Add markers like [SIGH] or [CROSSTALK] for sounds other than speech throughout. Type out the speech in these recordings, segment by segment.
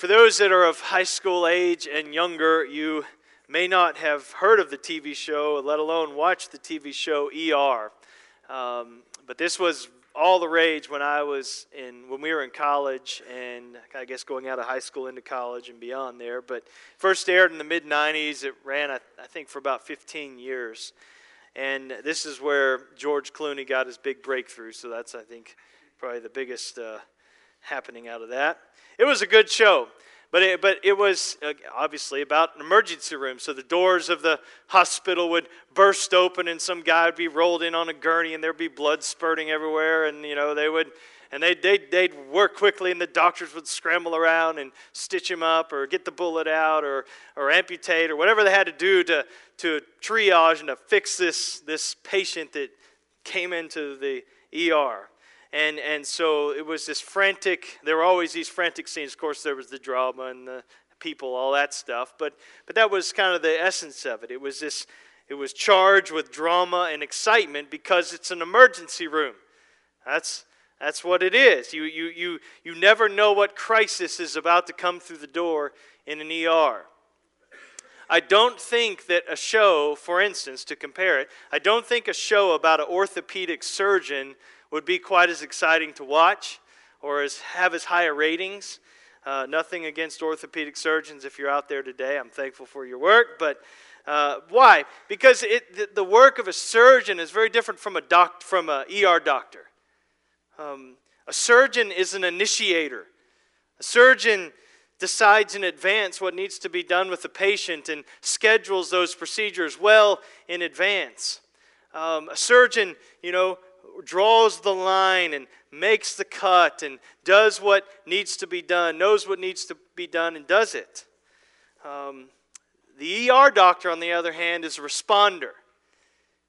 For those that are of high school age and younger, you may not have heard of the TV show, let alone watched the TV show ER. Um, but this was all the rage when I was in when we were in college and I guess going out of high school into college and beyond there. But first aired in the mid '90s. It ran, I, I think, for about 15 years. And this is where George Clooney got his big breakthrough. So that's, I think, probably the biggest uh, happening out of that. It was a good show. But it, but it was uh, obviously about an emergency room. So the doors of the hospital would burst open, and some guy would be rolled in on a gurney, and there'd be blood spurting everywhere. And you know they would, and they'd, they'd, they'd work quickly, and the doctors would scramble around and stitch him up, or get the bullet out, or or amputate, or whatever they had to do to to triage and to fix this this patient that came into the ER and and so it was this frantic there were always these frantic scenes. Of course there was the drama and the people all that stuff. But but that was kind of the essence of it. It was this it was charged with drama and excitement because it's an emergency room. That's that's what it is. You you you you never know what crisis is about to come through the door in an ER I don't think that a show, for instance, to compare it, I don't think a show about an orthopedic surgeon would be quite as exciting to watch or as have as high a ratings. Uh, nothing against orthopedic surgeons if you're out there today. I'm thankful for your work. But uh, why? Because it, the, the, work of a surgeon is very different from a doc, from an ER doctor. Um, a surgeon is an initiator. A surgeon decides in advance what needs to be done with the patient and schedules those procedures well in advance. Um, a surgeon, you know, draws the line and makes the cut and does what needs to be done, knows what needs to be done, and does it. Um, the ER doctor, on the other hand, is a responder.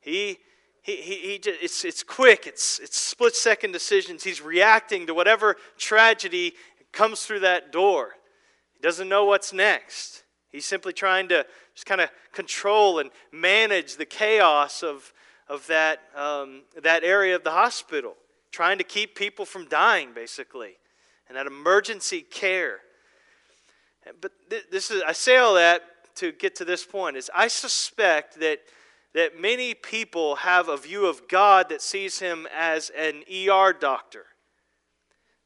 He, he, he, he just, it's, it's quick, it's, it's split second decisions. He's reacting to whatever tragedy comes through that door. He doesn't know what's next. He's simply trying to just kind of control and manage the chaos of, of that, um, that area of the hospital, trying to keep people from dying, basically, and that emergency care. But this is, I say all that to get to this point, is I suspect that, that many people have a view of God that sees him as an ER doctor.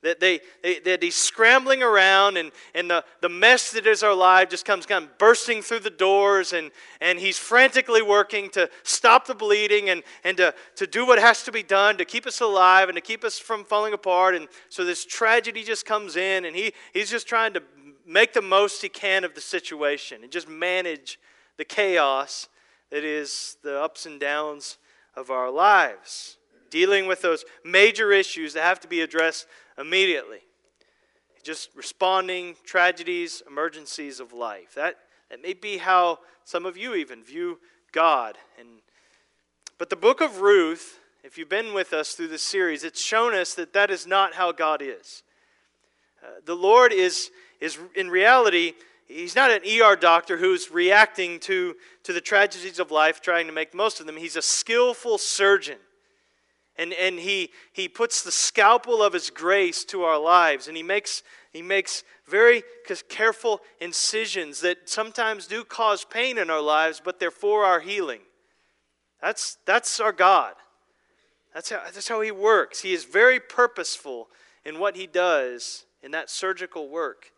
That, they, they, that he's scrambling around and, and the, the mess that is our life just comes kind of bursting through the doors and, and he's frantically working to stop the bleeding and, and to, to do what has to be done to keep us alive and to keep us from falling apart. And so this tragedy just comes in and he, he's just trying to make the most he can of the situation and just manage the chaos that is the ups and downs of our lives. Dealing with those major issues that have to be addressed immediately. Just responding tragedies, emergencies of life. That, that may be how some of you even view God. And, but the book of Ruth, if you've been with us through this series, it's shown us that that is not how God is. Uh, the Lord is, is, in reality, he's not an ER doctor who's reacting to, to the tragedies of life, trying to make most of them. He's a skillful surgeon and, and he, he puts the scalpel of his grace to our lives. And he makes, he makes very careful incisions that sometimes do cause pain in our lives, but they're for our healing. That's, that's our God. That's how, that's how he works. He is very purposeful in what he does in that surgical work.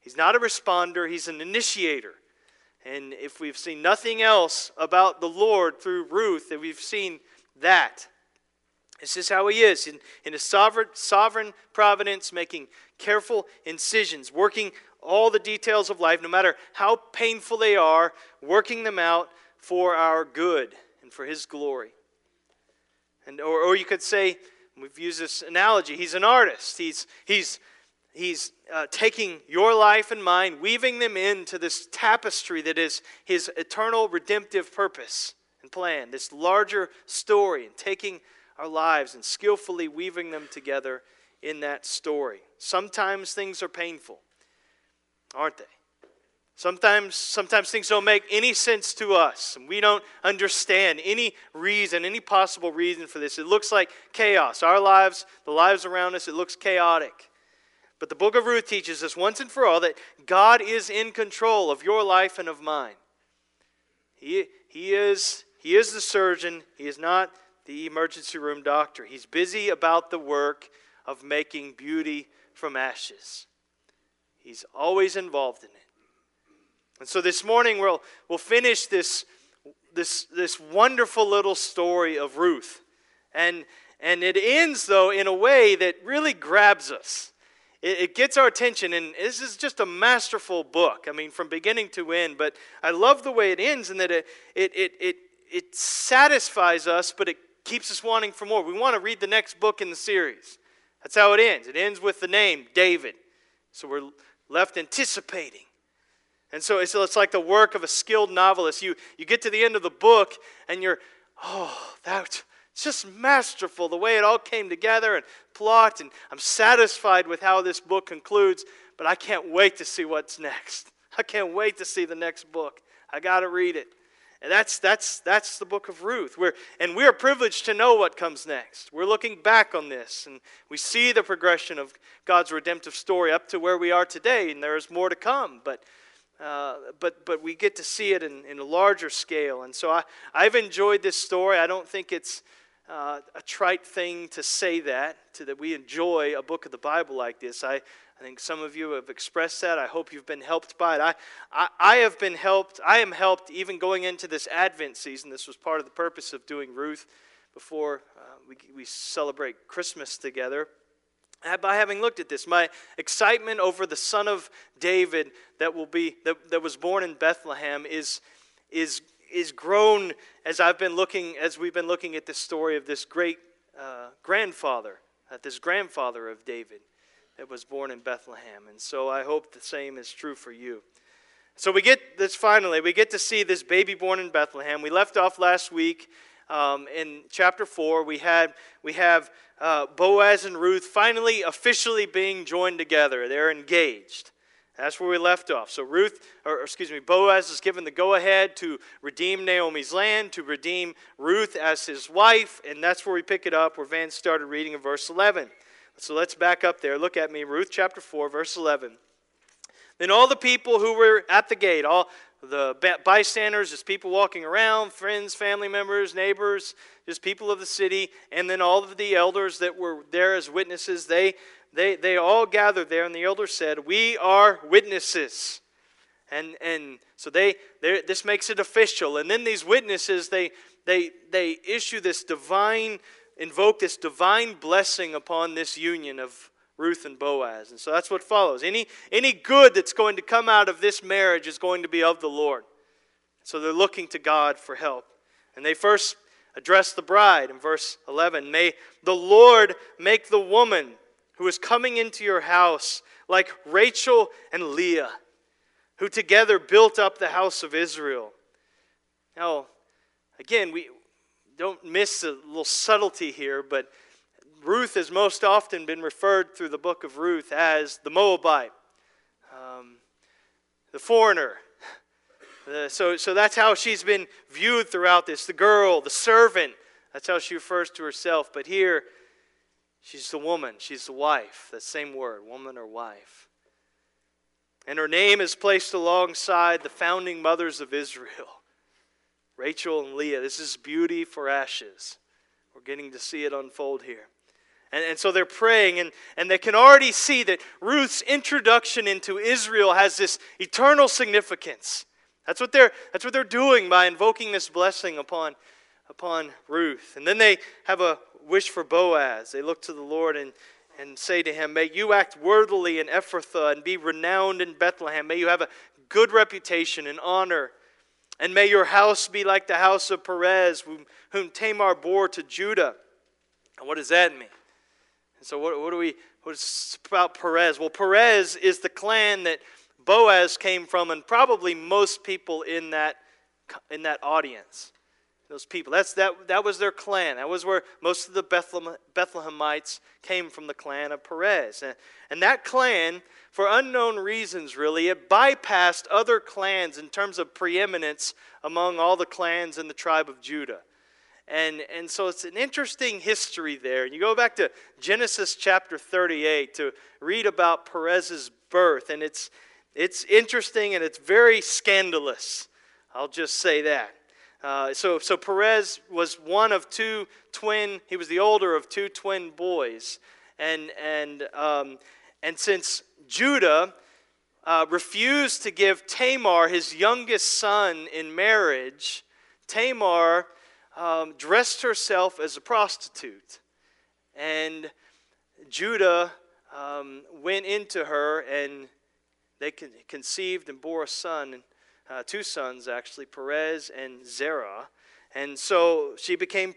He's not a responder, he's an initiator. And if we've seen nothing else about the Lord through Ruth, if we've seen that. This is how he is in, in his sovereign, sovereign providence, making careful incisions, working all the details of life, no matter how painful they are, working them out for our good and for his glory. And, or, or you could say, we've used this analogy, he's an artist. He's, he's, he's uh, taking your life and mine, weaving them into this tapestry that is his eternal redemptive purpose and plan, this larger story, and taking our lives and skillfully weaving them together in that story. Sometimes things are painful, aren't they? Sometimes, sometimes things don't make any sense to us, and we don't understand any reason, any possible reason for this. It looks like chaos. Our lives, the lives around us, it looks chaotic. But the book of Ruth teaches us once and for all that God is in control of your life and of mine. He, he, is, he is the surgeon, he is not the emergency room doctor. He's busy about the work of making beauty from ashes. He's always involved in it. And so this morning we'll, we'll finish this, this, this wonderful little story of Ruth. And, and it ends, though, in a way that really grabs us. It, it gets our attention, and this is just a masterful book. I mean, from beginning to end. But I love the way it ends, and that it, it, it, it, it satisfies us, but it keeps us wanting for more. We want to read the next book in the series. That's how it ends. It ends with the name David. So we're left anticipating. And so it's, it's like the work of a skilled novelist. You, you get to the end of the book and you're, oh, that, it's just masterful the way it all came together and plot. And I'm satisfied with how this book concludes, but I can't wait to see what's next. [LAUGHS] I can't wait to see the next book. I got to read it. And that's, that's, that's the book of Ruth. We're, and we're privileged to know what comes next. We're looking back on this, and we see the progression of God's redemptive story up to where we are today, and there is more to come. But, uh, but, but we get to see it in, in a larger scale. And so I, I've enjoyed this story. I don't think it's uh, a trite thing to say that, to that we enjoy a book of the Bible like this. I, I think some of you have expressed that. I hope you've been helped by it. I, I, I, have been helped. I am helped even going into this Advent season. This was part of the purpose of doing Ruth before uh, we, we celebrate Christmas together. Uh, by having looked at this, my excitement over the Son of David that will be that, that was born in Bethlehem is is is grown as I've been looking as we've been looking at this story of this great uh, grandfather, uh, this grandfather of David that was born in Bethlehem. And so I hope the same is true for you. So we get this finally, we get to see this baby born in Bethlehem. We left off last week um, in chapter 4. We, had, we have uh, Boaz and Ruth finally officially being joined together. They're engaged. That's where we left off. So Ruth, or excuse me, Boaz is given the go-ahead to redeem Naomi's land, to redeem Ruth as his wife, and that's where we pick it up, where Van started reading in verse 11. So let's back up there. Look at me, Ruth chapter 4, verse 11. Then all the people who were at the gate, all the bystanders, just people walking around, friends, family members, neighbors, just people of the city, and then all of the elders that were there as witnesses, they, they, they all gathered there, and the elders said, We are witnesses. And, and so they, this makes it official. And then these witnesses, they, they, they issue this divine invoke this divine blessing upon this union of Ruth and Boaz. And so that's what follows. Any, any good that's going to come out of this marriage is going to be of the Lord. So they're looking to God for help. And they first address the bride in verse 11 May the Lord make the woman who is coming into your house like Rachel and Leah, who together built up the house of Israel. Now, again, we, don't miss a little subtlety here, but Ruth has most often been referred through the book of Ruth as the Moabite, um, the foreigner. [LAUGHS] Uh, so, so that's how she's been viewed throughout this the girl, the servant. That's how she refers to herself. But here, she's the woman, she's the wife. That same word, woman or wife. And her name is placed alongside the founding mothers of Israel. [LAUGHS] Rachel and Leah. This is beauty for ashes. We're getting to see it unfold here. And, and so they're praying, and, and they can already see that Ruth's introduction into Israel has this eternal significance. That's what they're, that's what they're doing by invoking this blessing upon, upon Ruth. And then they have a wish for Boaz. They look to the Lord and, and say to him, May you act worthily in Ephrathah and be renowned in Bethlehem. May you have a good reputation and honor and may your house be like the house of Perez, whom, Tamar bore to Judah. And what does that mean? So, what, what do we, what's about Perez? Well, Perez is the clan that Boaz came from, and probably most people in that, in that audience. Those people. That's, that, that was their clan. That was where most of the Bethlehem, Bethlehemites came from the clan of Perez. And, and that clan for unknown reasons, really. It bypassed other clans in terms of preeminence among all the clans in the tribe of Judah. And, and so it's an interesting history there. And you go back to Genesis chapter 38 to read about Perez's birth, and it's, it's interesting and it's very scandalous. I'll just say that. Uh, so, so Perez was one of two twin, he was the older of two twin boys. And, and, um, and since Judah uh, refused to give Tamar, his youngest son, in marriage, Tamar um, dressed herself as a prostitute. And Judah um, went into her, and they con- conceived and bore a son, uh, two sons actually, Perez and Zerah. And so she became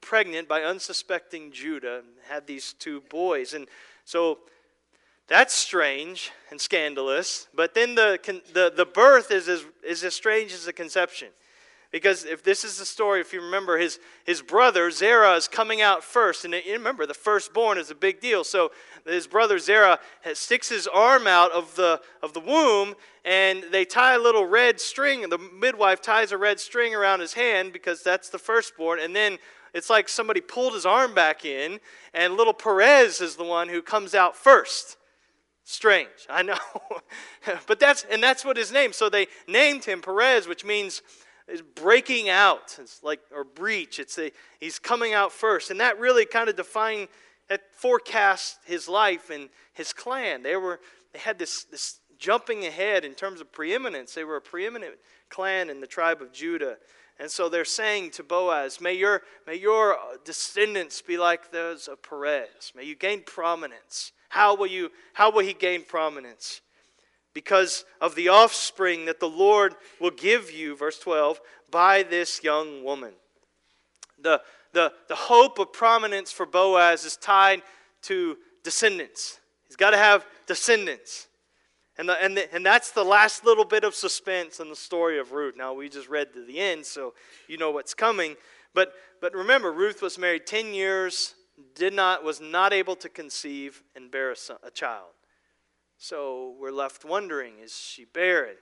pregnant by unsuspecting Judah and had these two boys. And so that's strange and scandalous. But then the, the, the birth is as, is as strange as the conception. Because if this is the story, if you remember, his, his brother Zerah is coming out first. And you remember, the firstborn is a big deal. So his brother Zerah sticks his arm out of the, of the womb, and they tie a little red string. The midwife ties a red string around his hand because that's the firstborn. And then it's like somebody pulled his arm back in, and little Perez is the one who comes out first. Strange, I know. [LAUGHS] but that's, and that's what his name. So they named him Perez, which means breaking out. It's like or breach. It's a, he's coming out first, and that really kind of defined that forecast his life and his clan. They were they had this this jumping ahead in terms of preeminence. They were a preeminent clan in the tribe of Judah. And so they're saying to Boaz, may your, may your descendants be like those of Perez. May you gain prominence. How will, you, how will he gain prominence? because of the offspring that the Lord will give you, verse 12, by this young woman. The, the, the hope of prominence for Boaz is tied to descendants. He's got to have descendants. And, the, and, the, and that's the last little bit of suspense in the story of Ruth. Now, we just read to the end, so you know what's coming. But, but remember, Ruth was married 10 years, did not, was not able to conceive and bear a, son, a child. So we're left wondering is she barren?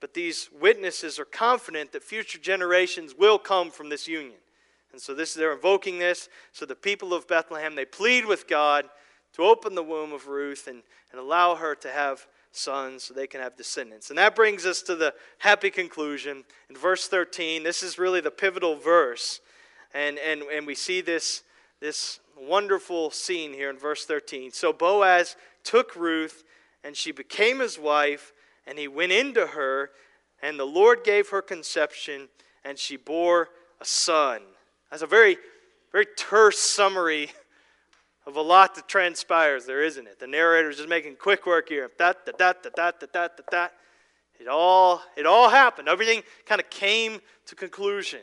But these witnesses are confident that future generations will come from this union. And so this they're invoking this. So the people of Bethlehem, they plead with God to open the womb of Ruth and, and allow her to have sons so they can have descendants. And that brings us to the happy conclusion. In verse 13, this is really the pivotal verse. And, and, and we see this, this wonderful scene here in verse 13. So Boaz took Ruth and she became his wife, and he went into her, and the Lord gave her conception, and she bore a son. That's a very, very terse summary of a lot that transpires there, isn't it? The narrator is just making quick work here. Da, da, da, da, da, da, da, da. It all, it all happened. Everything kind of came to conclusion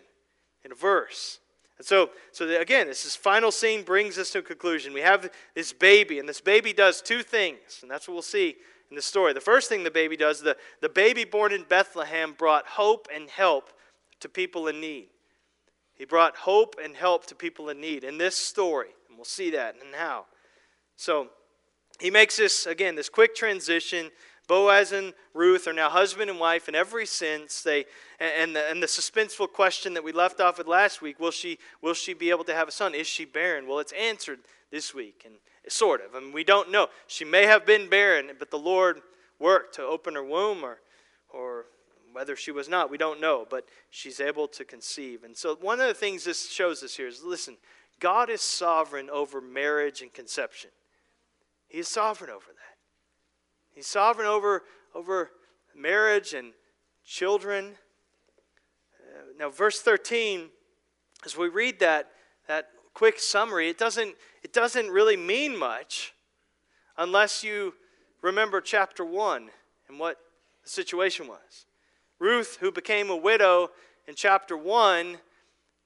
in a verse. And so, so again, this is final scene brings us to a conclusion. We have this baby, and this baby does two things, and that's what we'll see in the story. The first thing the baby does, the, the baby born in Bethlehem brought hope and help to people in need. He brought hope and help to people in need in this story, and we'll see that and how. So he makes this, again, this quick transition Boaz and Ruth are now husband and wife in every sense. They, and, the, and the suspenseful question that we left off with last week will she, will she be able to have a son? Is she barren? Well, it's answered this week, and sort of. I mean, we don't know. She may have been barren, but the Lord worked to open her womb, or, or whether she was not, we don't know, but she's able to conceive. And so, one of the things this shows us here is listen, God is sovereign over marriage and conception, He is sovereign over that. He's sovereign over, over marriage and children. Uh, now, verse 13, as we read that, that quick summary, it doesn't, it doesn't really mean much unless you remember chapter 1 and what the situation was. Ruth, who became a widow in chapter 1,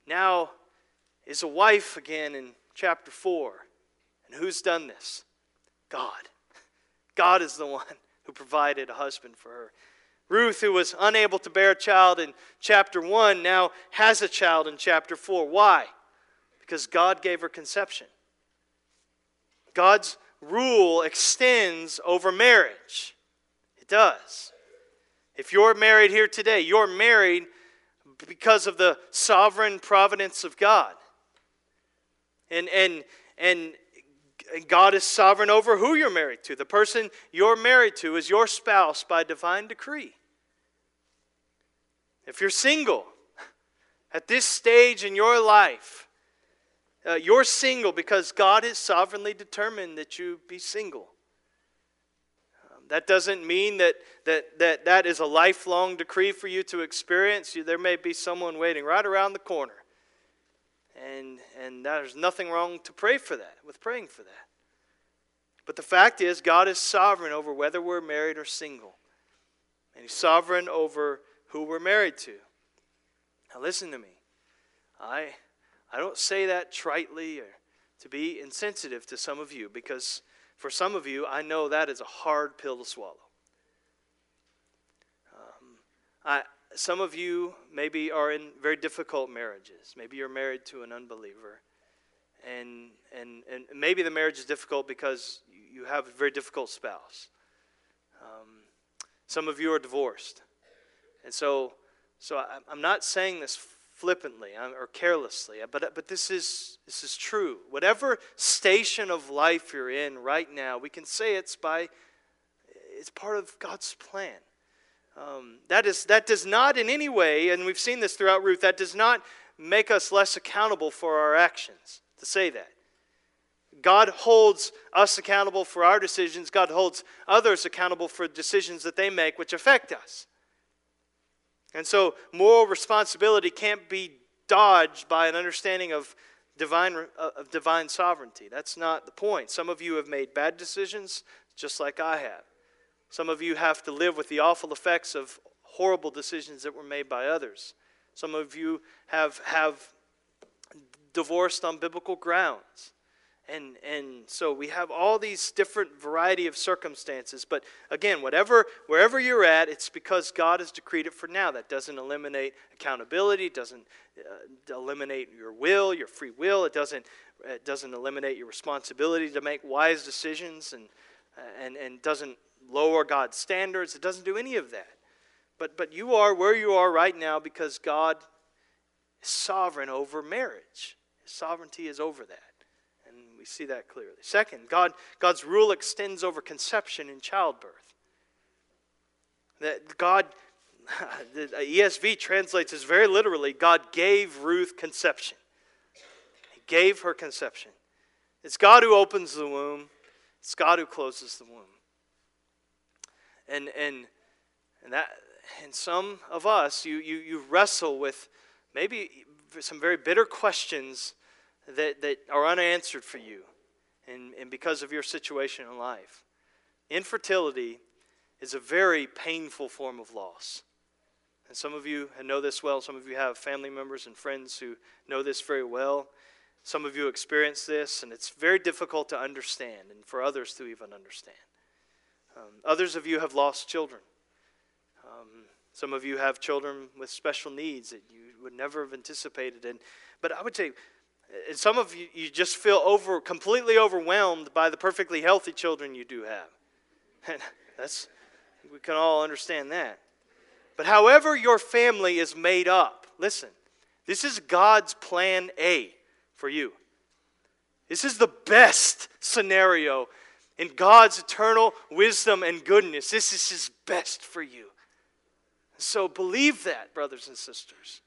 now is a wife again in chapter 4. And who's done this? God. God is the one who provided a husband for her. Ruth, who was unable to bear a child in chapter 1, now has a child in chapter 4. Why? Because God gave her conception. God's rule extends over marriage. It does. If you're married here today, you're married because of the sovereign providence of God. And, and, and God is sovereign over who you're married to. The person you're married to is your spouse by divine decree. If you're single at this stage in your life, uh, you're single because God has sovereignly determined that you be single. Um, that doesn't mean that, that, that that is a lifelong decree for you to experience. You, there may be someone waiting right around the corner. And, and there's nothing wrong to pray for that, with praying for that. But the fact is, God is sovereign over whether we're married or single. And He's sovereign over who we're married to. Now, listen to me. I, I don't say that tritely or to be insensitive to some of you because for some of you, I know that is a hard pill to swallow. Um, I, some of you maybe are in very difficult marriages. Maybe you're married to an unbeliever. And, and, and maybe the marriage is difficult because you have a very difficult spouse. Um, some of you are divorced. And so, so I, I'm not saying this flippantly or carelessly, but, but this, is, this is true. Whatever station of life you're in right now, we can say it's by, it's part of God's plan. Um, that, is, that does not in any way, and we've seen this throughout Ruth, that does not make us less accountable for our actions to say that. God holds us accountable for our decisions. God holds others accountable for decisions that they make which affect us. And so, moral responsibility can't be dodged by an understanding of divine, uh, of divine sovereignty. That's not the point. Some of you have made bad decisions, just like I have. Some of you have to live with the awful effects of horrible decisions that were made by others. Some of you have, have divorced on biblical grounds. And, and so we have all these different variety of circumstances. But again, whatever, wherever you're at, it's because God has decreed it for now. That doesn't eliminate accountability. It doesn't uh, eliminate your will, your free will. It doesn't, it doesn't eliminate your responsibility to make wise decisions and, and, and doesn't lower God's standards. It doesn't do any of that. But, but you are where you are right now because God is sovereign over marriage. His sovereignty is over that And we see that clearly. Second, God, God's rule extends over conception and childbirth. That God, [LAUGHS] the ESV translates this very literally God gave Ruth conception. He gave her conception. It's God who opens the womb, it's God who closes the womb. And, and, and that, and some of us, you, you, you wrestle with maybe some very bitter questions that, that are unanswered for you and, and because of your situation in life. Infertility is a very painful form of loss. And some of you know this well. Some of you have family members and friends who know this very well. Some of you experience this, and it's very difficult to understand and for others to even understand. Um, others of you have lost children. Um, some of you have children with special needs that you would never have anticipated. And, but I would say, and some of you, you just feel over, completely overwhelmed by the perfectly healthy children you do have. And [LAUGHS] that's, we can all understand that. But however your family is made up, listen, this is God's plan A for you. This is the best scenario in God's eternal wisdom and goodness. This is His best for you. So believe that, brothers and sisters.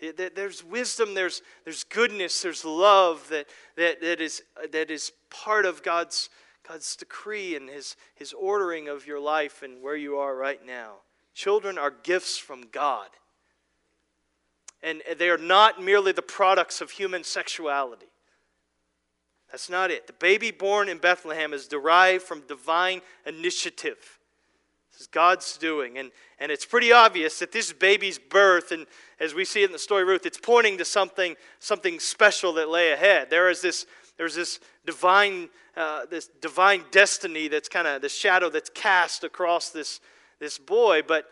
There's wisdom, there's, there's goodness, there's love that, that, that, is, that is part of God's, God's decree and his, his ordering of your life and where you are right now. Children are gifts from God. And they are not merely the products of human sexuality. That's not it. The baby born in Bethlehem is derived from divine initiative. This is God's doing. And, and it's pretty obvious that this baby's birth, and as we see it in the story Ruth, it's pointing to something, something special that lay ahead. There is this, there's this divine, uh, this divine destiny that's kind of the shadow that's cast across this, this boy. But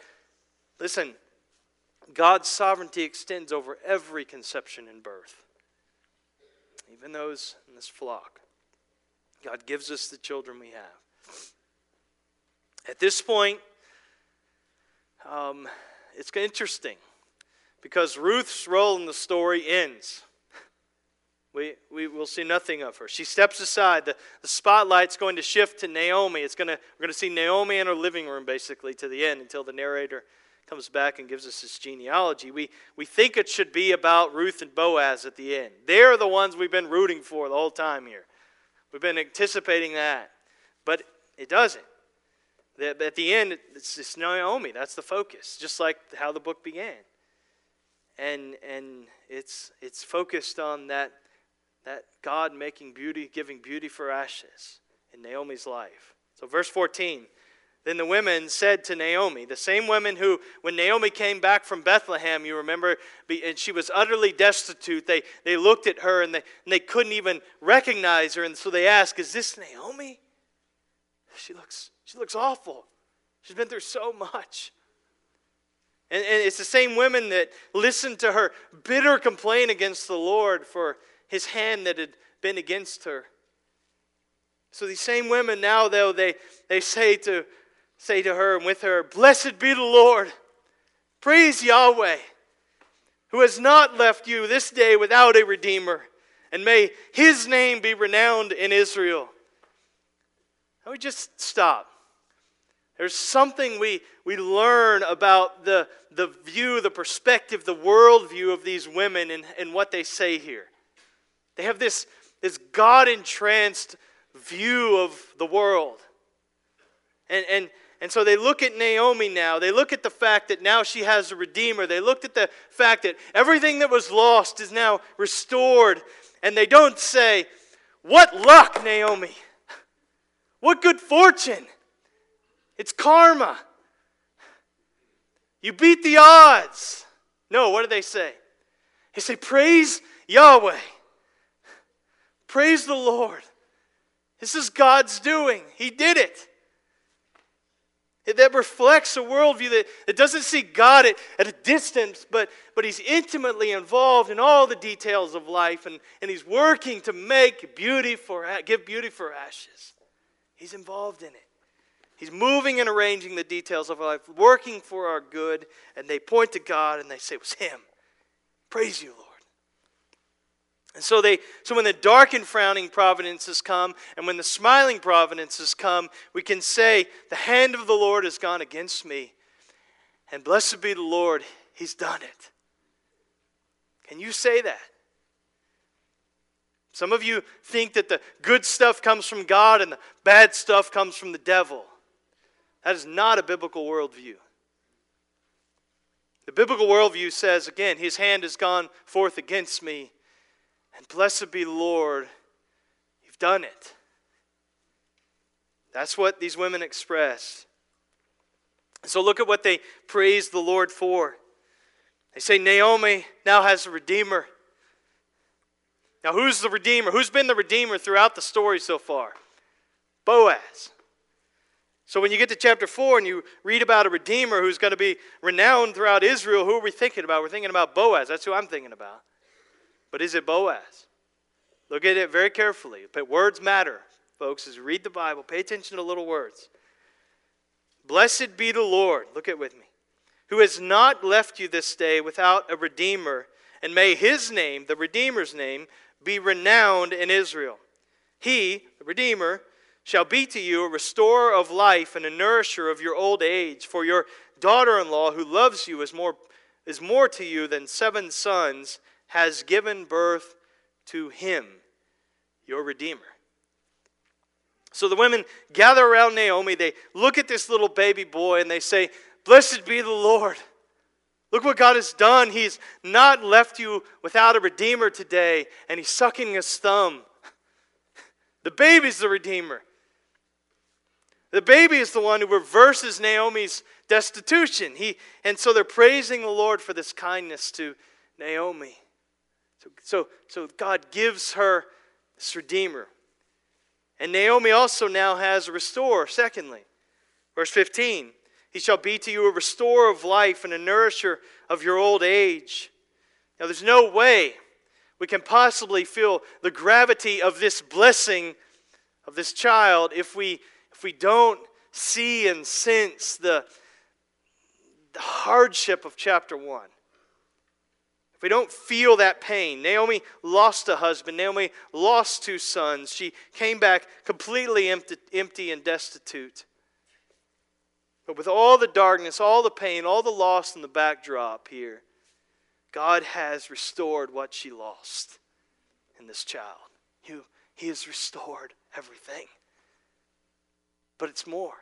listen, God's sovereignty extends over every conception and birth, even those in this flock. God gives us the children we have. At this point, um, it's interesting because Ruth's role in the story ends. We, we will see nothing of her. She steps aside. The, the spotlight's going to shift to Naomi. It's to, we're going to see Naomi in her living room, basically, to the end until the narrator comes back and gives us his genealogy. We, we think it should be about Ruth and Boaz at the end. They're the ones we've been rooting for the whole time here. We've been anticipating that. But it doesn't. At the end, it's, it's Naomi. That's the focus, just like how the book began. And, and it's, it's focused on that that God making beauty, giving beauty for ashes in Naomi's life. So, verse 14 Then the women said to Naomi, the same women who, when Naomi came back from Bethlehem, you remember, and she was utterly destitute, they, they looked at her and they, and they couldn't even recognize her. And so they asked, Is this Naomi? She looks, she looks awful. She's been through so much. And, and it's the same women that listened to her bitter complaint against the Lord for his hand that had been against her. So these same women now, though, they, they say to say to her and with her, Blessed be the Lord. Praise Yahweh, who has not left you this day without a redeemer, and may his name be renowned in Israel. Let me just stop. There's something we, we learn about the, the view, the perspective, the worldview of these women and, and what they say here. They have this, this God entranced view of the world. And, and, and so they look at Naomi now. They look at the fact that now she has a redeemer. They looked at the fact that everything that was lost is now restored. And they don't say, What luck, Naomi! What good fortune! It's karma. You beat the odds. No, what do they say? They say, Praise Yahweh. Praise the Lord. This is God's doing. He did it. That reflects a worldview that, that doesn't see God at, at a distance, but, but He's intimately involved in all the details of life, and, and He's working to make beauty for, give beauty for ashes. He's involved in it. He's moving and arranging the details of our life, working for our good, and they point to God and they say, It was Him. Praise you, Lord. And so they so when the dark and frowning providences come and when the smiling providences come, we can say, The hand of the Lord has gone against me. And blessed be the Lord, He's done it. Can you say that? Some of you think that the good stuff comes from God and the bad stuff comes from the devil. That is not a biblical worldview. The biblical worldview says, again, His hand has gone forth against me and blessed be the Lord, you've done it. That's what these women express. So look at what they praise the Lord for. They say, Naomi now has a redeemer. Now, who's the redeemer? Who's been the redeemer throughout the story so far? Boaz. So when you get to chapter 4 and you read about a redeemer who's going to be renowned throughout Israel, who are we thinking about? We're thinking about Boaz. That's who I'm thinking about. But is it Boaz? Look at it very carefully. But words matter, folks. As read the Bible, pay attention to little words. Blessed be the Lord, look at with me, who has not left you this day without a Redeemer, and may his name, the Redeemer's name, be renowned in Israel. He, the Redeemer, shall be to you a restorer of life and a nourisher of your old age. For your daughter in law, who loves you, is more, is more to you than seven sons has given birth to him, your Redeemer. So the women gather around Naomi. They look at this little baby boy and they say, Blessed be the Lord. Look what God has done. He's not left you without a Redeemer today, and He's sucking his thumb. The baby's the Redeemer. The baby is the one who reverses Naomi's destitution. He, and so they're praising the Lord for this kindness to Naomi. So, so, God gives her this Redeemer. And Naomi also now has a restorer, secondly. Verse 15 He shall be to you a restorer of life and a nourisher of your old age. Now, there's no way we can possibly feel the gravity of this blessing of this child if we, if we don't see and sense the, the hardship of chapter 1. If we don't feel that pain, Naomi lost a husband, Naomi lost two sons. She came back completely empty, empty and destitute. But with all the darkness, all the pain, all the loss in the backdrop here, God has restored what she lost in this child. He has restored everything. But it's more.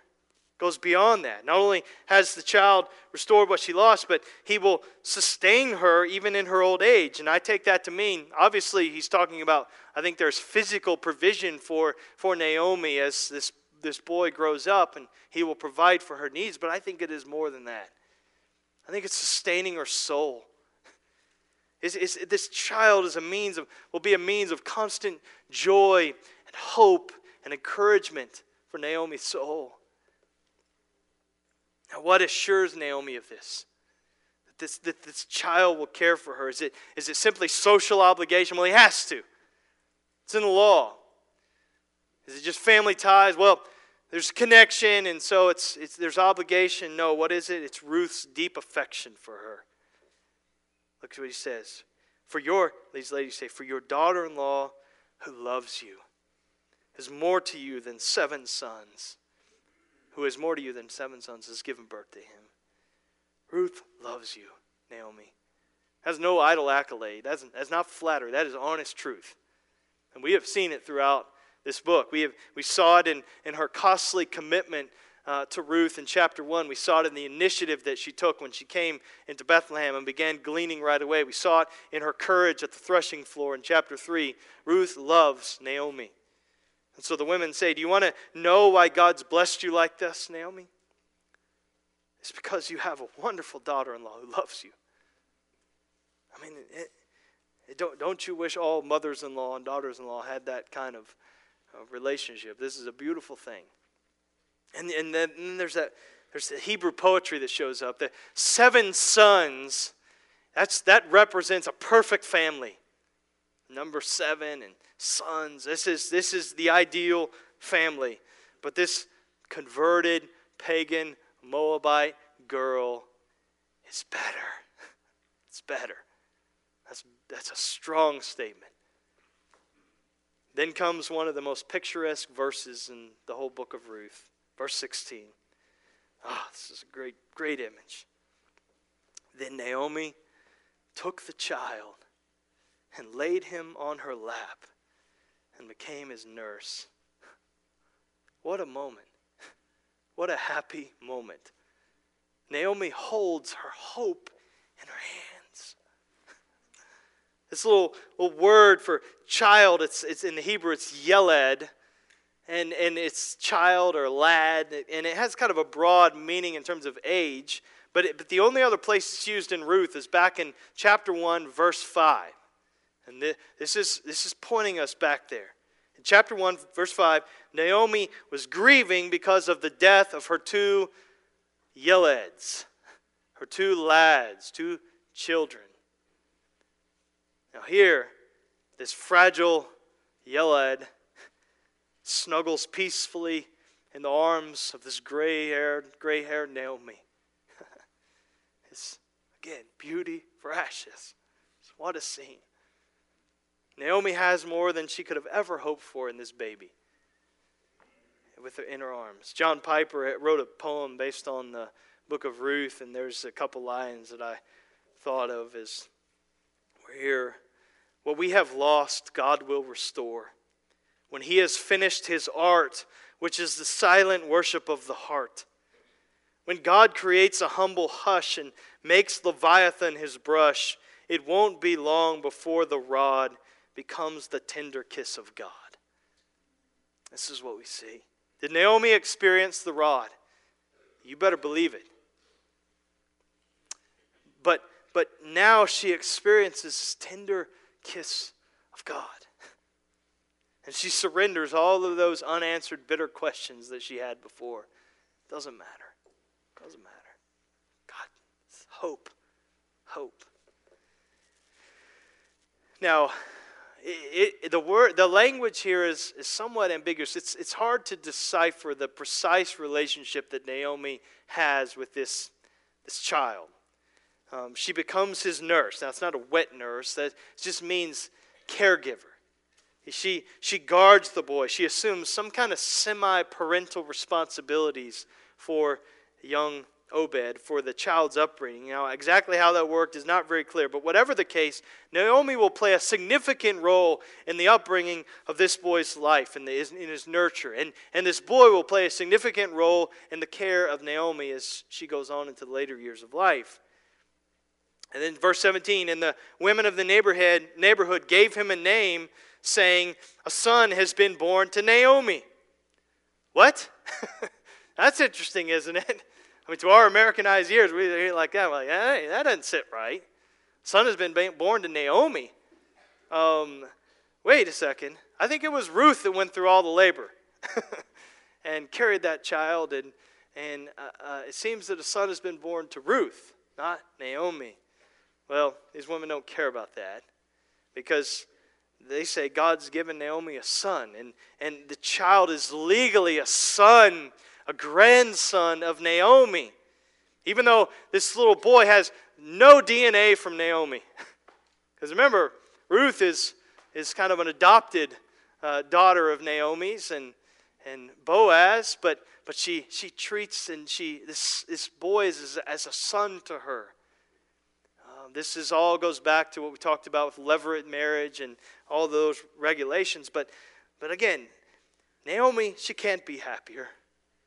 Goes beyond that. Not only has the child restored what she lost, but he will sustain her even in her old age. And I take that to mean, obviously, he's talking about, I think there's physical provision for, for Naomi as this this boy grows up and he will provide for her needs, but I think it is more than that. I think it's sustaining her soul. Is, is, this child is a means of, will be a means of constant joy and hope and encouragement for Naomi's soul. Now, what assures Naomi of this? That this, that this child will care for her? Is it, is it simply social obligation? Well, he has to. It's in the law. Is it just family ties? Well, there's connection, and so it's, it's, there's obligation. No, what is it? It's Ruth's deep affection for her. Look at what he says. For your, these ladies say, for your daughter in law who loves you is more to you than seven sons. Who is more to you than seven sons has given birth to him. Ruth loves you, Naomi. Has no idle accolade. That's, that's not flattery. That is honest truth. And we have seen it throughout this book. We, have, we saw it in, in her costly commitment uh, to Ruth in chapter 1. We saw it in the initiative that she took when she came into Bethlehem and began gleaning right away. We saw it in her courage at the threshing floor in chapter 3. Ruth loves Naomi. And so the women say, Do you want to know why God's blessed you like this, Naomi? It's because you have a wonderful daughter in law who loves you. I mean, it, it don't, don't you wish all mothers in law and daughters in law had that kind of uh, relationship. This is a beautiful thing. And, and then and there's that there's the Hebrew poetry that shows up. The seven sons, that's, that represents a perfect family. Number seven and sons. This is, this is the ideal family. But this converted pagan Moabite girl is better. [LAUGHS] It's better. That's, that's a strong statement. Then comes one of the most picturesque verses in the whole book of Ruth, verse 16. Ah, oh, this is a great, great image. Then Naomi took the child and laid him on her lap and became his nurse. What a moment. What a happy moment. Naomi holds her hope in her hands. This little, little word for child, it's, it's in the Hebrew, it's yeled. And, and it's child or lad. And it has kind of a broad meaning in terms of age. But, it, but the only other place it's used in Ruth is back in chapter 1, verse 5. And this is, this is pointing us back there. In chapter 1, verse 5, Naomi was grieving because of the death of her two Yeleds, her two lads, two children. Now, here, this fragile Yeled snuggles peacefully in the arms of this gray haired, gray haired Naomi. [LAUGHS] it's, again, beauty for ashes. What a scene. Naomi has more than she could have ever hoped for in this baby with her in her arms. John Piper wrote a poem based on the book of Ruth, and there's a couple lines that I thought of as we're here what we have lost, God will restore. When He has finished His art, which is the silent worship of the heart. When God creates a humble hush and makes Leviathan his brush, it won't be long before the rod becomes the tender kiss of God. This is what we see. Did Naomi experience the rod? You better believe it. But, but now she experiences this tender kiss of God. And she surrenders all of those unanswered, bitter questions that she had before. Doesn't matter. Doesn't matter. God, hope. Hope. Now, it, it, the word, the language here is, is somewhat ambiguous. It's, it's hard to decipher the precise relationship that Naomi has with this, this child. Um, she becomes his nurse. Now, it's not a wet nurse, that just means caregiver. She, she guards the boy. She assumes some kind of semi parental responsibilities for young Obed for the child's upbringing. Now, exactly how that worked is not very clear, but whatever the case, Naomi will play a significant role in the upbringing of this boy's life and in, in his nurture. And, and this boy will play a significant role in the care of Naomi as she goes on into the later years of life. And then verse 17, and the women of the neighborhood, neighborhood gave him a name, saying, A son has been born to Naomi. What? [LAUGHS] That's interesting, isn't it? I mean, to our Americanized ears, we hear it like that. We're like, hey, that doesn't sit right. Son has been born to Naomi. Um, wait a second. I think it was Ruth that went through all the labor [LAUGHS] and carried that child. And, and uh, uh, it seems that a son has been born to Ruth, not Naomi. Well, these women don't care about that because they say God's given Naomi a son, and, and the child is legally a son a grandson of Naomi, even though this little boy has no DNA from Naomi. [LAUGHS] Because remember, Ruth is, is kind of an adopted uh, daughter of Naomi's and, and Boaz, but, but she, she treats and she, this, this boy is as, as a son to her. Uh, this is all goes back to what we talked about with levirate marriage and all those regulations. But, but again, Naomi, she can't be happier.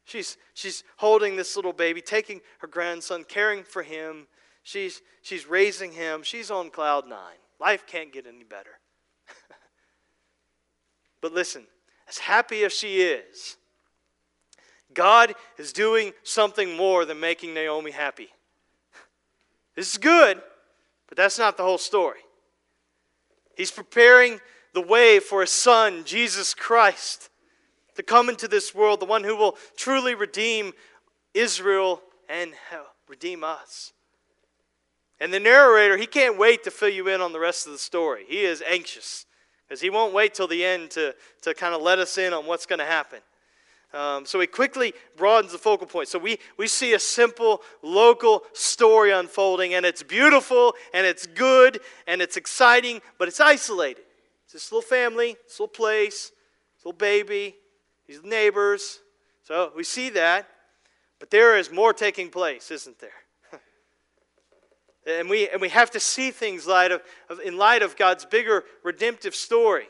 She's, she's holding this little baby, taking her grandson, caring for him. She's, she's raising him. She's on cloud nine. Life can't get any better. [LAUGHS] but listen, as happy as she is, God is doing something more than making Naomi happy. [LAUGHS] This is good, but that's not the whole story. He's preparing the way for his son, Jesus Christ to come into this world, the one who will truly redeem Israel and redeem us. And the narrator, he can't wait to fill you in on the rest of the story. He is anxious because he won't wait till the end to, to kind of let us in on what's going to happen. Um, so he quickly broadens the focal point. So we, we see a simple local story unfolding, and it's beautiful, and it's good, and it's exciting, but it's isolated. It's this little family, this little place, this little baby, these neighbors. So we see that. But there is more taking place, isn't there? [LAUGHS] and, we, and we have to see things light of, of, in light of God's bigger redemptive story.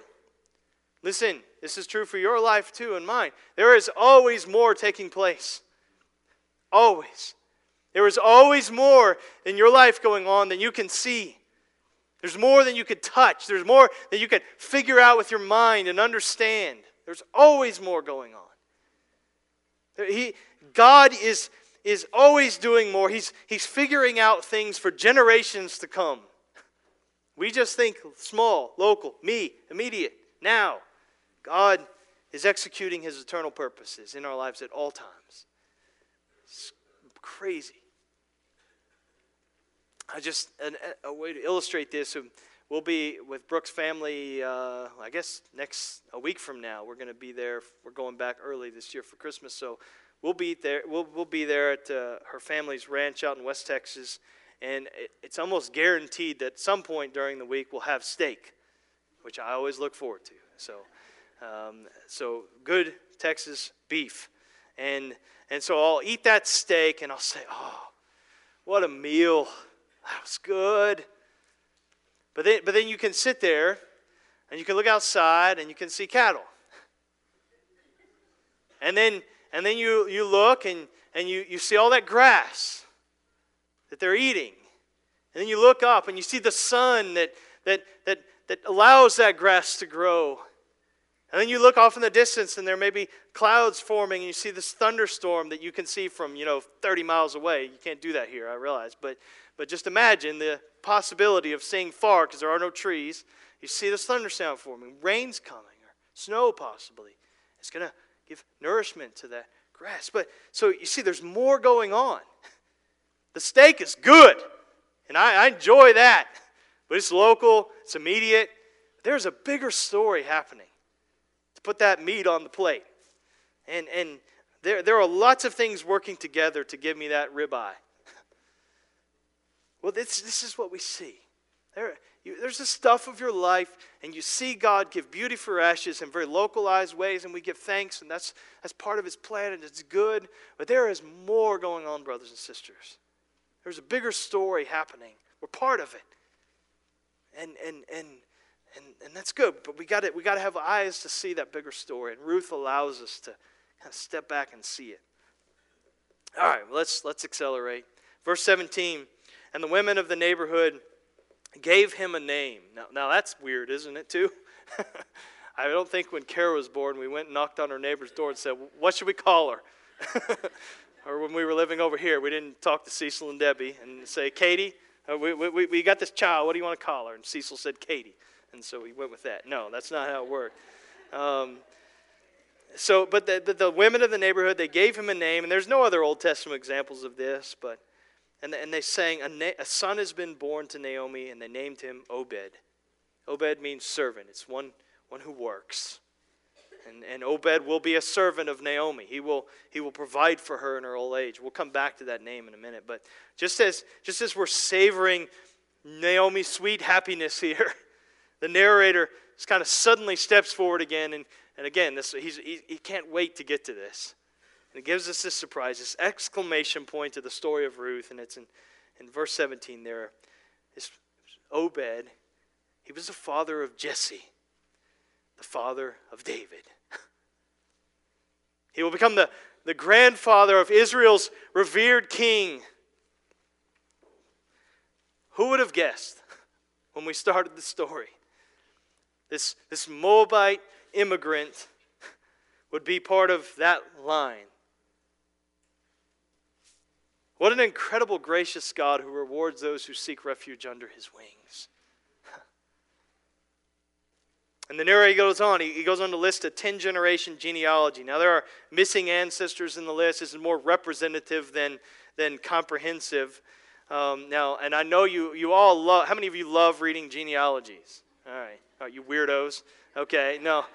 Listen, this is true for your life too and mine. There is always more taking place. Always. There is always more in your life going on than you can see. There's more than you could touch. There's more that you could figure out with your mind and understand. There's always more going on. He, God is, is always doing more. He's, he's figuring out things for generations to come. We just think small, local, me, immediate, now. God is executing his eternal purposes in our lives at all times. It's crazy. I just, a, a way to illustrate this. Um, We'll be with Brooks' family, uh, I guess, next, a week from now. We're going to be there. We're going back early this year for Christmas. So we'll be there. We'll, we'll be there at uh, her family's ranch out in West Texas. And it, it's almost guaranteed that some point during the week we'll have steak, which I always look forward to. So, um, so good Texas beef. And, and so I'll eat that steak and I'll say, oh, what a meal. That was good. But then, but then you can sit there and you can look outside and you can see cattle. And then, and then you, you look and, and you, you see all that grass that they're eating. And then you look up and you see the sun that, that, that, that allows that grass to grow. And then you look off in the distance and there may be clouds forming and you see this thunderstorm that you can see from, you know, 30 miles away. You can't do that here, I realize. But, but just imagine the possibility of seeing far because there are no trees. You see this thunderstorm forming, rain's coming, or snow possibly. It's going to give nourishment to that grass. But so you see, there's more going on. [LAUGHS] The steak is good, and I, I enjoy that. But it's local, it's immediate. There's a bigger story happening to put that meat on the plate. And, and there, there are lots of things working together to give me that ribeye. Well, this, this is what we see. There, you, there's the stuff of your life, and you see God give beauty for ashes in very localized ways, and we give thanks, and that's, that's part of His plan, and it's good. But there is more going on, brothers and sisters. There's a bigger story happening. We're part of it. And, and, and, and, and that's good, but we got we to have eyes to see that bigger story, and Ruth allows us to kind of step back and see it. All right, let's, let's accelerate. Verse 17 And the women of the neighborhood gave him a name. Now, now that's weird, isn't it, too? [LAUGHS] I don't think when Kara was born, we went and knocked on her neighbor's door and said, What should we call her? [LAUGHS] or when we were living over here, we didn't talk to Cecil and Debbie and say, Katie, uh, we, we, we got this child. What do you want to call her? And Cecil said, Katie. And so we went with that. No, that's not how it worked. Um, so, but the, the, the, women of the neighborhood, they gave him a name, and there's no other Old Testament examples of this, but, and, and they sang, a, na- a son has been born to Naomi, and they named him Obed. Obed means servant, it's one, one who works. And, and Obed will be a servant of Naomi. He will, he will provide for her in her old age. We'll come back to that name in a minute. But just as, just as we're savoring Naomi's sweet happiness here, [LAUGHS] the narrator just kind of suddenly steps forward again and and again, this, he's, he, he can't wait to get to this. And it gives us this surprise, this exclamation point to the story of Ruth, and it's in, in verse 17 there. This Obed, he was the father of Jesse, the father of David. [LAUGHS] he will become the, the grandfather of Israel's revered king. Who would have guessed when we started the story? This, this Moabite immigrant would be part of that line. What an incredible, gracious God who rewards those who seek refuge under his wings. [LAUGHS] And the narrator goes on. He, goes on to list a 10 generation genealogy. Now, there are missing ancestors in the list. This is more representative than, than comprehensive. Um, now, and I know you, you all love, how many of you love reading genealogies? All right. Right, you weirdos. Okay, no.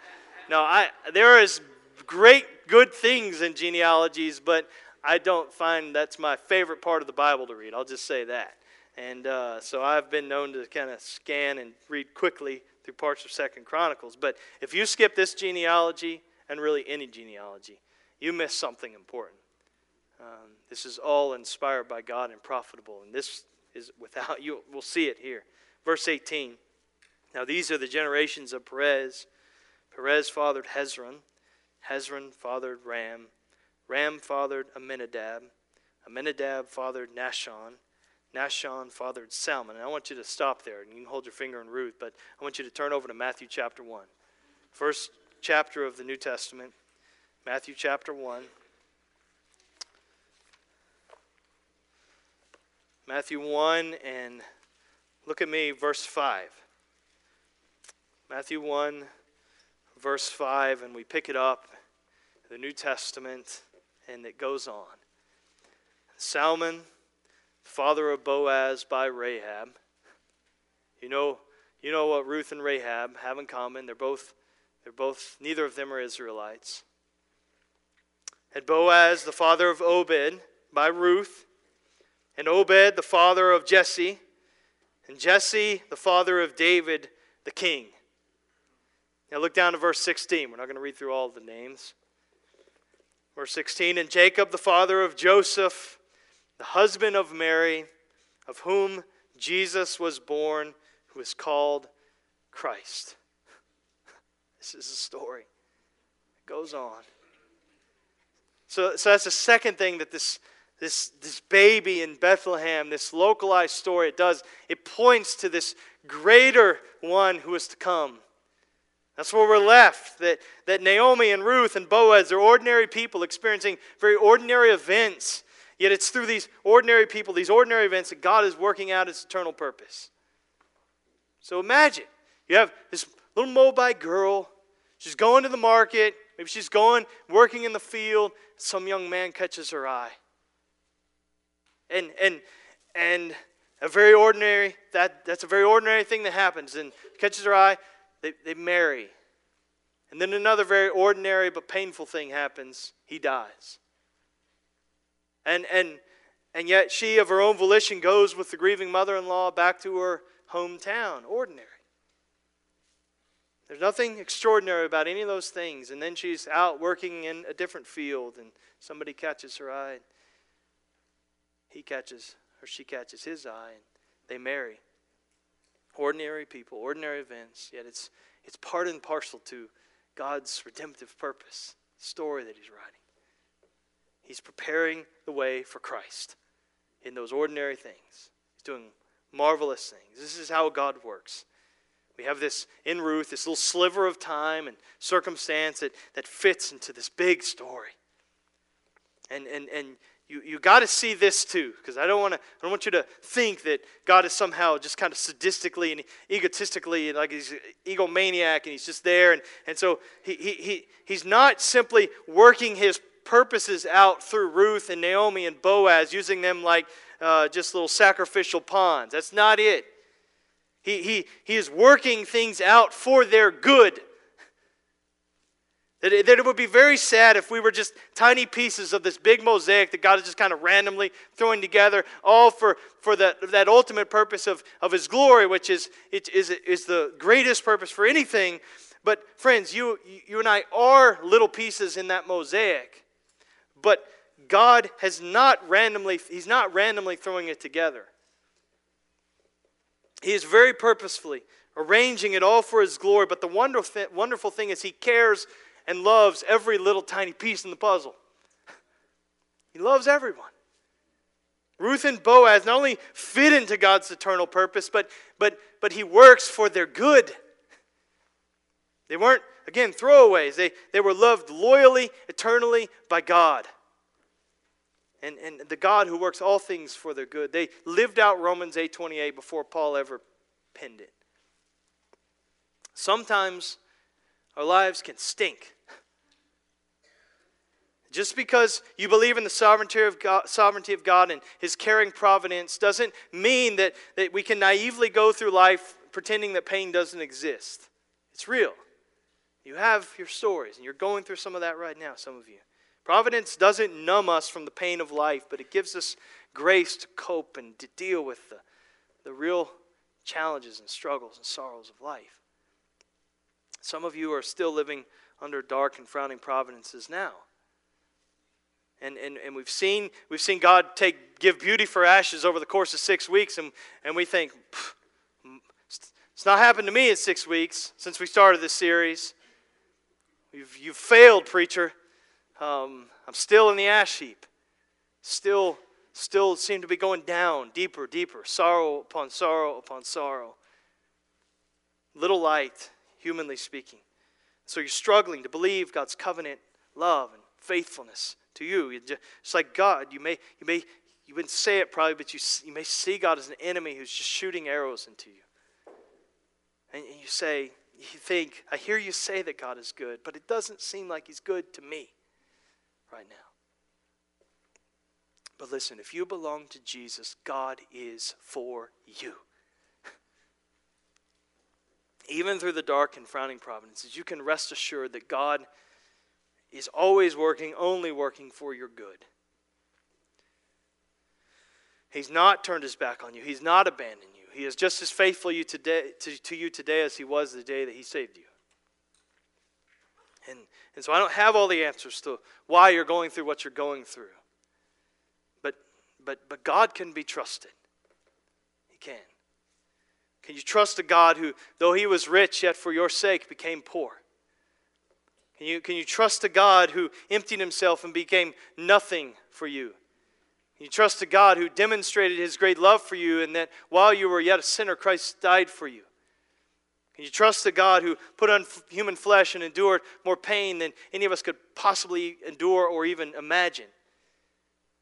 No, I, there is great good things in genealogies, but I don't find that's my favorite part of the Bible to read. I'll just say that. And uh, so I've been known to kind of scan and read quickly through parts of Second Chronicles. But if you skip this genealogy, and really any genealogy, you miss something important. Um, this is all inspired by God and profitable, and this is without [LAUGHS] you. We'll see it here. Verse 18. Now these are the generations of Perez. Perez fathered Hezron. Hezron fathered Ram. Ram fathered Amminadab. Amminadab fathered Nahshon. Nahshon fathered Salmon. And I want you to stop there, and you can hold your finger in Ruth, but I want you to turn over to Matthew chapter 1. First chapter of the New Testament, Matthew chapter 1. Matthew 1, and look at me, verse 5. Matthew 1, verse 5, and we pick it up, the New Testament, and it goes on. Salmon, father of Boaz by Rahab. You know, you know what Ruth and Rahab have in common. They're both, they're both, neither of them are Israelites. And Boaz, the father of Obed by Ruth, and Obed, the father of Jesse, and Jesse, the father of David, the king. Now look down to verse 16. We're not going to read through all the names. Verse 16 And Jacob, the father of Joseph, the husband of Mary, of whom Jesus was born, who is called Christ. [LAUGHS] This is a story. It goes on. So, so that's the second thing that this, this, this baby in Bethlehem, this localized story, it does. It points to this greater one who is to come. That's where we're left. That, that Naomi and Ruth and Boaz are ordinary people experiencing very ordinary events. Yet it's through these ordinary people, these ordinary events, that God is working out his eternal purpose. So imagine you have this little Moabite girl. She's going to the market. Maybe she's going, working in the field. Some young man catches her eye. And, and, and a very ordinary, that, that's a very ordinary thing that happens. And catches her eye. They, they marry. And then another very ordinary but painful thing happens. He dies. And, and, And yet she, of her own volition, goes with the grieving mother in law back to her hometown. Ordinary. There's nothing extraordinary about any of those things. And then she's out working in a different field, and somebody catches her eye. He catches, or she catches his eye, and they marry. Ordinary people, ordinary events, yet it's, it's part and parcel to God's redemptive purpose, the story that He's writing. He's preparing the way for Christ in those ordinary things. He's doing marvelous things. This is how God works. We have this in Ruth, this little sliver of time and circumstance that, that fits into this big story. And, and, and you, you got to see this too, because I don't want to. I don't want you to think that God is somehow just kind of sadistically and egotistically and like he's an egomaniac and he's just there. And, and so he, he, he, he's not simply working his purposes out through Ruth and Naomi and Boaz, using them like uh, just little sacrificial pawns. That's not it. He, he, he is working things out for their good. That it, that it would be very sad if we were just tiny pieces of this big mosaic that God is just kind of randomly throwing together, all for, for that, that ultimate purpose of, of His glory, which is, it, is, is the greatest purpose for anything. But, friends, you, you and I are little pieces in that mosaic. But God has not randomly, He's not randomly throwing it together. He is very purposefully arranging it all for His glory. But the wonderful, wonderful thing is He cares and loves every little tiny piece in the puzzle. He loves everyone. Ruth and Boaz not only fit into God's eternal purpose, but, but, but He works for their good. They weren't, again, throwaways. They, they were loved loyally, eternally by God. And, and the God who works all things for their good. They lived out Romans 8.28 before Paul ever penned it. Sometimes our lives can stink. Just because you believe in the sovereignty of God, sovereignty of God and His caring providence doesn't mean that, that we can naively go through life pretending that pain doesn't exist. It's real. You have your stories, and you're going through some of that right now, some of you. Providence doesn't numb us from the pain of life, but it gives us grace to cope and to deal with the, the real challenges and struggles and sorrows of life. Some of you are still living under dark and frowning providences now. And, and, and we've seen we've seen God take give beauty for ashes over the course of six weeks, and, and we think it's not happened to me in six weeks since we started this series. You've, you've failed, preacher. Um, I'm still in the ash heap. Still, still seem to be going down deeper, deeper, sorrow upon sorrow upon sorrow. Little light, humanly speaking. So you're struggling to believe God's covenant love and faithfulness to you. It's like God. You may, you may, you wouldn't say it probably, but you, you may see God as an enemy who's just shooting arrows into you. And you say, you think, I hear you say that God is good, but it doesn't seem like He's good to me right now. But listen, if you belong to Jesus, God is for you. Even through the dark and frowning providences, you can rest assured that God is always working, only working for your good. He's not turned his back on you. He's not abandoned you. He is just as faithful you today, to, to you today as he was the day that he saved you. And, and so I don't have all the answers to why you're going through what you're going through. But, but, but God can be trusted. He can. Can you trust a God who, though he was rich, yet for your sake became poor? Can you, can you trust a God who emptied himself and became nothing for you? Can you trust a God who demonstrated his great love for you and that while you were yet a sinner, Christ died for you? Can you trust a God who put on human flesh and endured more pain than any of us could possibly endure or even imagine?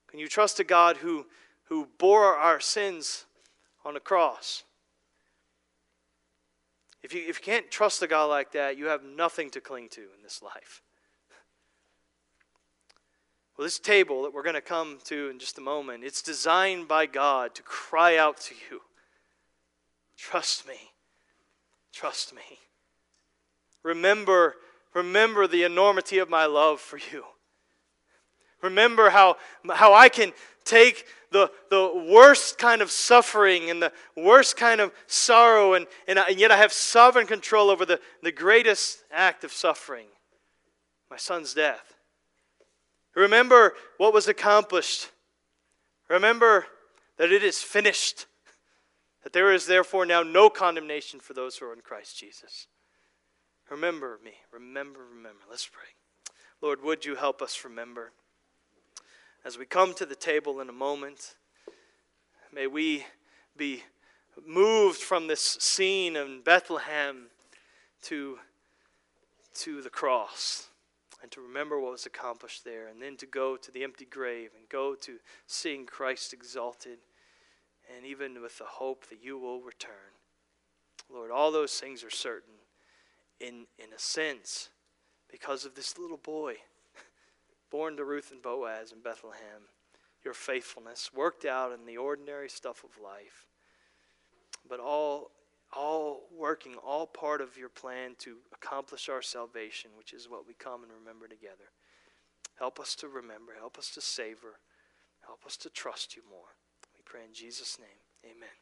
Can you trust a God who, who bore our sins on the cross? If you, if you can't trust a God like that, you have nothing to cling to in this life. Well, this table that we're going to come to in just a moment, it's designed by God to cry out to you. Trust me. Trust me. Remember, remember the enormity of my love for you. Remember how, how I can take the, the worst kind of suffering and the worst kind of sorrow, and, and, I, and yet I have sovereign control over the, the greatest act of suffering my son's death. Remember what was accomplished. Remember that it is finished. That there is therefore now no condemnation for those who are in Christ Jesus. Remember me. Remember, remember. Let's pray. Lord, would you help us remember? As we come to the table in a moment, may we be moved from this scene in Bethlehem to, to the cross and to remember what was accomplished there, and then to go to the empty grave and go to seeing Christ exalted, and even with the hope that you will return. Lord, all those things are certain in, in a sense because of this little boy born to Ruth and Boaz in Bethlehem. Your faithfulness worked out in the ordinary stuff of life, but all, all working, all part of your plan to accomplish our salvation, which is what we come and remember together. Help us to remember, help us to savor, help us to trust you more. We pray in Jesus' name. Amen.